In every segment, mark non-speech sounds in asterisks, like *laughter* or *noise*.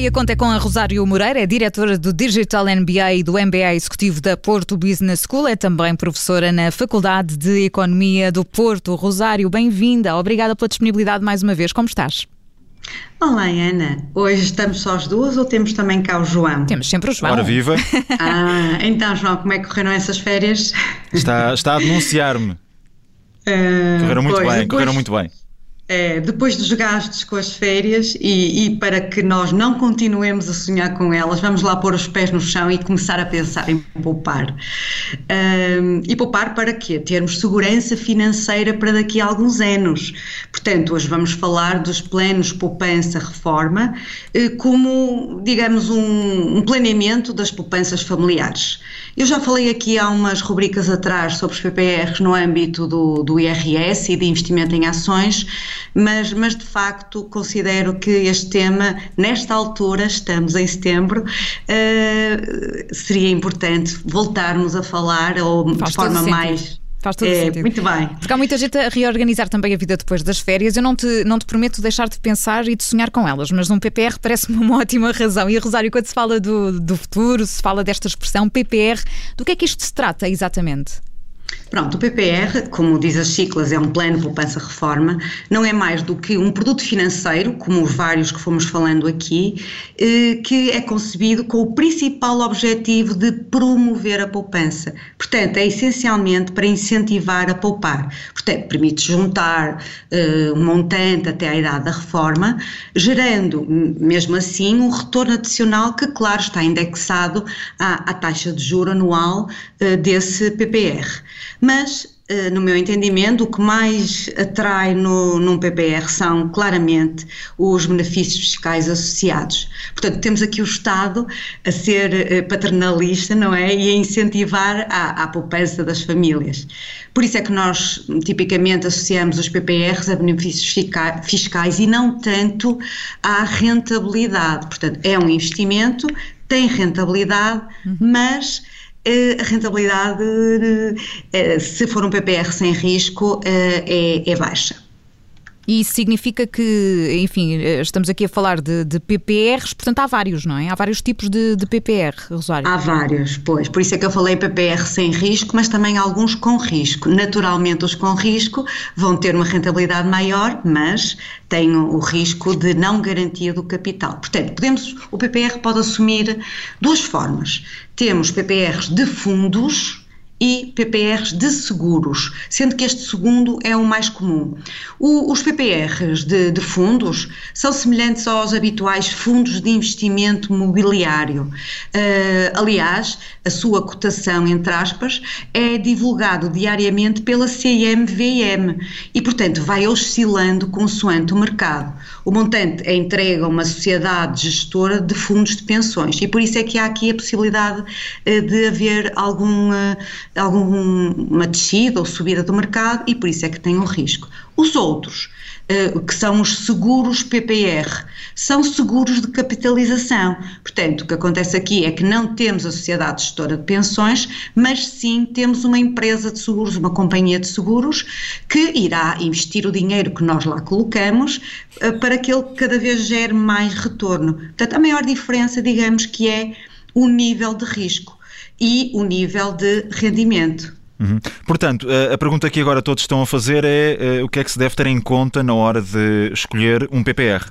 E a Conta é com a Rosário Moreira, é diretora do Digital MBA e do MBA Executivo da Porto Business School, é também professora na Faculdade de Economia do Porto. Rosário, bem-vinda, obrigada pela disponibilidade mais uma vez, como estás? Olá, Ana. Hoje estamos só as duas ou temos também cá o João? Temos sempre o João. Ora viva. *laughs* Ah, então, João, como é que correram essas férias? Está, está a denunciar-me. Uh, *laughs* correram muito pois, bem, depois, correram muito bem. É, depois dos gastos com as férias e, e, para que nós não continuemos a sonhar com elas, vamos lá pôr os pés no chão e começar a pensar em poupar. Um, e poupar para quê? Termos segurança financeira para daqui a alguns anos. Portanto, hoje vamos falar dos planos poupança-reforma eh, como, digamos, um, um planeamento das poupanças familiares. Eu já falei aqui há umas rubricas atrás sobre os PPRs no âmbito do, do IRS e de investimento em ações, mas, mas de facto considero que este tema, nesta altura, estamos em setembro, uh, seria importante voltarmos a falar ou Faz de forma mais. Faz todo é, sentido. Muito bem. Porque há muita gente a reorganizar também a vida depois das férias. Eu não te, não te prometo deixar de pensar e de sonhar com elas, mas num PPR parece-me uma *laughs* ótima razão. E Rosário, quando se fala do, do futuro, se fala desta expressão PPR, do que é que isto se trata exatamente? Pronto, o PPR, como diz as ciclas, é um plano de poupança-reforma, não é mais do que um produto financeiro, como os vários que fomos falando aqui, eh, que é concebido com o principal objetivo de promover a poupança. Portanto, é essencialmente para incentivar a poupar. Portanto, permite juntar uh, um montante até à idade da reforma, gerando, mesmo assim, um retorno adicional que, claro, está indexado à, à taxa de juro anual uh, desse PPR. Mas, eh, no meu entendimento, o que mais atrai no, num PPR são claramente os benefícios fiscais associados. Portanto, temos aqui o Estado a ser eh, paternalista, não é? E a incentivar a, a poupança das famílias. Por isso é que nós tipicamente associamos os PPRs a benefícios fiscais e não tanto à rentabilidade. Portanto, é um investimento, tem rentabilidade, uhum. mas a rentabilidade, eh, se for um PPR sem risco, eh, é, é baixa. E isso significa que, enfim, eh, estamos aqui a falar de, de, PPRs, portanto há vários, não é? Há vários tipos de, de, PPR, Rosário. Há vários, pois. Por isso é que eu falei PPR sem risco, mas também alguns com risco. Naturalmente, os com risco vão ter uma rentabilidade maior, mas têm o risco de não garantia do capital. Portanto, podemos, o PPR pode assumir duas formas. Temos PPRs de fundos e PPRs de seguros, sendo que este segundo é o mais comum. O, os PPRs de, de, fundos são semelhantes aos habituais fundos de investimento mobiliário. Uh, aliás, a sua cotação, entre aspas, é divulgado diariamente pela CMVM e, portanto, vai oscilando consoante o mercado. O montante é entregue a uma sociedade gestora de fundos de pensões e por isso é que há aqui a possibilidade uh, de haver algum uh, alguma descida ou subida do mercado e por isso é que tem um risco. Os outros, eh, que são os seguros PPR, são seguros de capitalização. Portanto, o que acontece aqui é que não temos a sociedade gestora de pensões, mas sim temos uma empresa de seguros, uma companhia de seguros, que irá investir o dinheiro que nós lá colocamos eh, para que ele cada vez gere mais retorno. Portanto, a maior diferença, digamos, que é o nível de risco e o nível de rendimento. Uhum. Portanto, a pergunta que agora todos estão a fazer é eh, o que é que se deve ter em conta na hora de escolher um PPR?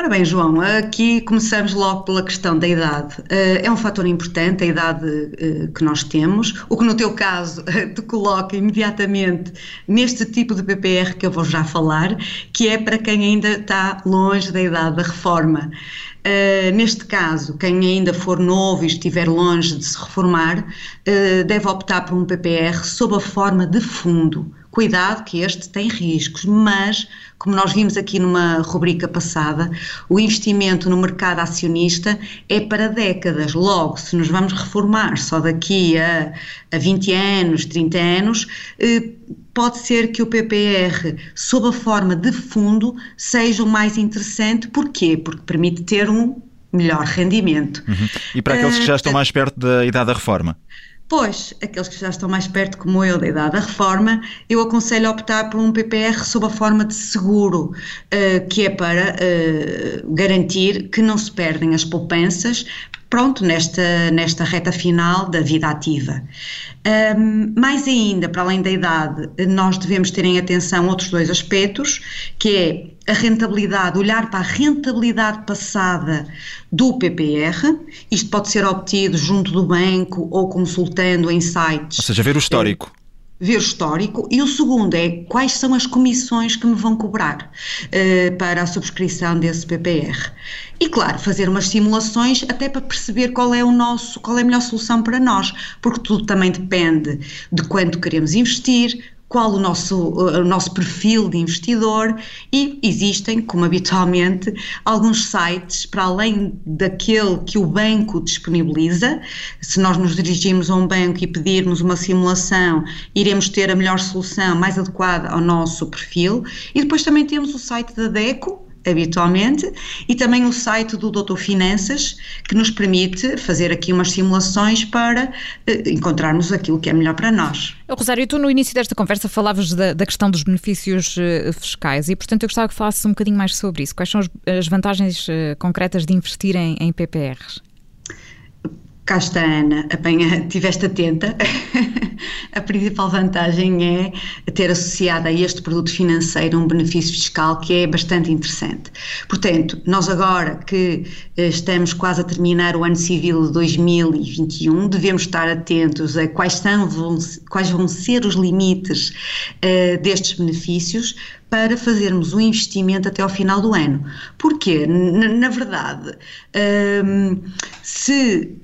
Ora bem, João, aqui começamos logo pela questão da idade. Eh, é um fator importante a idade eh, que nós temos, o que no teu caso te coloca imediatamente neste tipo de PPR que eu vou já falar, que é para quem ainda está longe da idade da reforma. Uh, neste caso, quem ainda for novo e estiver longe de se reformar, uh, deve optar por um PPR sob a forma de fundo. Cuidado que este tem riscos, mas, como nós vimos aqui numa rubrica passada, o investimento no mercado acionista é para décadas. Logo, se nos vamos reformar só daqui a, a 20 anos, 30 anos, eh, pode ser que o PPR, sob a forma de fundo, seja o mais interessante. Porquê? Porque permite ter um melhor rendimento. Uhum. E para aqueles que já estão eh, mais perto da idade da reforma? Pois, aqueles que já estão mais perto, como eu, da idade da reforma, eu aconselho a optar por um PPR sob a forma de seguro, uh, que é para uh, garantir que não se perdem as poupanças, pronto, nesta, nesta reta final da vida ativa. Um, mais ainda, para além da idade, nós devemos ter em atenção outros dois aspectos, que é a rentabilidade, olhar para a rentabilidade passada do PPR, isto pode ser obtido junto do banco ou consultando em sites. Ou seja, ver o histórico ver o histórico, e o segundo é quais são as comissões que me vão cobrar uh, para a subscrição desse PPR. E claro, fazer umas simulações até para perceber qual é o nosso, qual é a melhor solução para nós, porque tudo também depende de quanto queremos investir, qual o nosso, o nosso perfil de investidor e existem, como habitualmente, alguns sites para além daquele que o banco disponibiliza. Se nós nos dirigirmos a um banco e pedirmos uma simulação, iremos ter a melhor solução mais adequada ao nosso perfil. E depois também temos o site da DECO, habitualmente, e também o site do Doutor Finanças, que nos permite fazer aqui umas simulações para eh, encontrarmos aquilo que é melhor para nós. Rosário, tu no início desta conversa falavas da, da questão dos benefícios uh, fiscais e, portanto, eu gostava que falasses um bocadinho mais sobre isso. Quais são as, as vantagens uh, concretas de investir em, em PPRs? Cá está Ana, apanha, estiveste atenta. *laughs* a principal vantagem é ter associado a este produto financeiro um benefício fiscal que é bastante interessante. Portanto, nós agora que eh, estamos quase a terminar o ano civil de 2021, devemos estar atentos a quais, são, vão, quais vão ser os limites uh, destes benefícios para fazermos o um investimento até ao final do ano. Porque, na, na verdade, um, se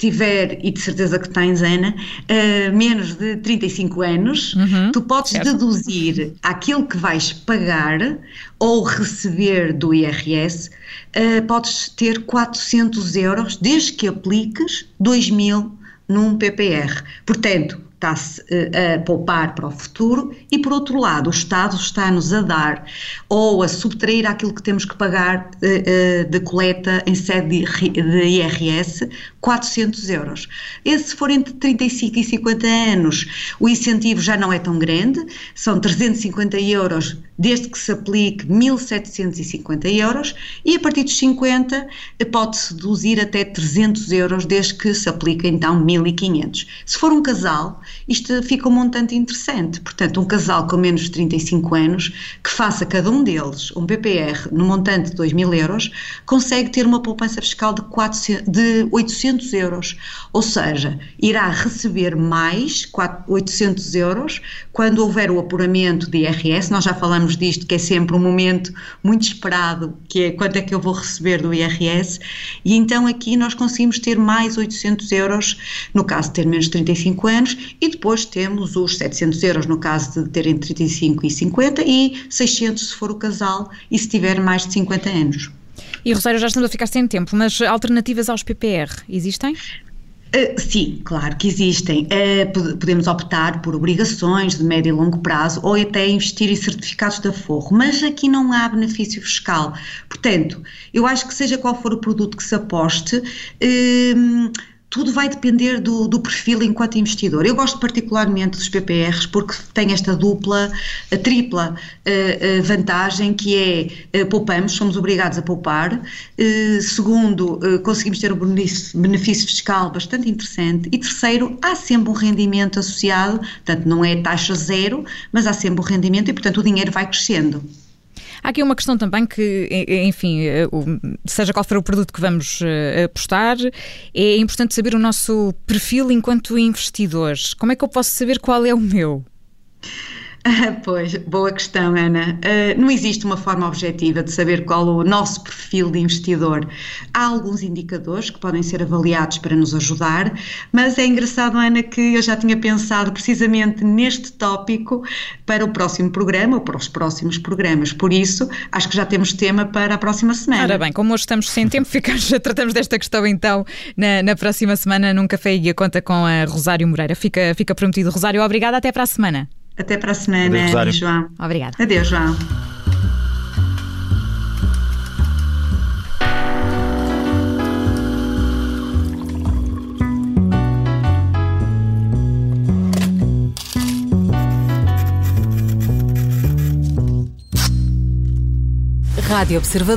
tiver, e de certeza que tens, Ana, uh, menos de 35 anos, uhum, tu podes certo. deduzir aquilo que vais pagar ou receber do IRS, uh, podes ter 400 euros desde que apliques 2 mil num PPR. Portanto, está-se uh, a poupar para o futuro e, por outro lado, o Estado está-nos a dar ou a subtrair aquilo que temos que pagar uh, uh, de coleta em sede de, IRS 400 euros. E se for entre 35 e 50 anos, o incentivo já não é tão grande, são 350 euros desde que se aplique 1.750 euros e a partir dos 50 pode-se deduzir até 300 euros desde que se aplique então 1.500. Se for um casal, isto fica um montante interessante. Portanto, um casal com menos de 35 anos que faça cada um deles um PPR no montante de 2 mil euros consegue ter uma poupança fiscal de, 400, de 800 euros. Ou seja, irá receber mais 800 euros quando houver o apuramento de IRS. Nós já falamos disto, que é sempre um momento muito esperado, que é quanto é que eu vou receber do IRS. E então aqui nós conseguimos ter mais 800 euros no caso de ter menos de 35 anos e depois temos os 700 euros no caso de terem 35 e 50 e 600 se for o casal e se tiver mais de 50 anos. E Rosário, já estamos a ficar sem tempo, mas alternativas aos PPR existem? Uh, sim, claro que existem. Uh, podemos optar por obrigações de médio e longo prazo ou até investir em certificados de aforro, mas aqui não há benefício fiscal. Portanto, eu acho que seja qual for o produto que se aposte, uh, tudo vai depender do, do, perfil enquanto investidor. Eu gosto particularmente dos PPRs porque tem esta dupla, tripla uh, uh, vantagem que é uh, poupamos, somos obrigados a poupar. segundo, conseguimos ter um benefício, benefício, fiscal bastante interessante. E terceiro, há sempre um rendimento associado, portanto não é taxa zero, mas há sempre um rendimento e portanto o dinheiro vai crescendo. Há aqui uma questão também que, enfim, eh, seja qual for o produto que vamos eh, apostar, é importante saber o nosso perfil enquanto investidores. Como é que eu posso saber qual é o meu? *laughs* pois, boa questão, Ana. Uh, não existe uma forma objetiva de saber qual o nosso perfil de investidor. Há alguns indicadores que podem ser avaliados para nos ajudar, mas é engraçado, Ana, que eu já tinha pensado precisamente neste tópico para o próximo programa ou para os próximos programas. Por isso, acho que já temos tema para a próxima semana. Ora bem, como hoje estamos sem tempo, *laughs* ficamos, tratamos desta questão então na, na próxima semana num Café e Guia Conta com a Rosário Moreira. Fica, fica prometido. Rosário, obrigada. Até para a semana. Até para a semana, Adeus, João. Obrigada. Adeus, João. Rádio Observador.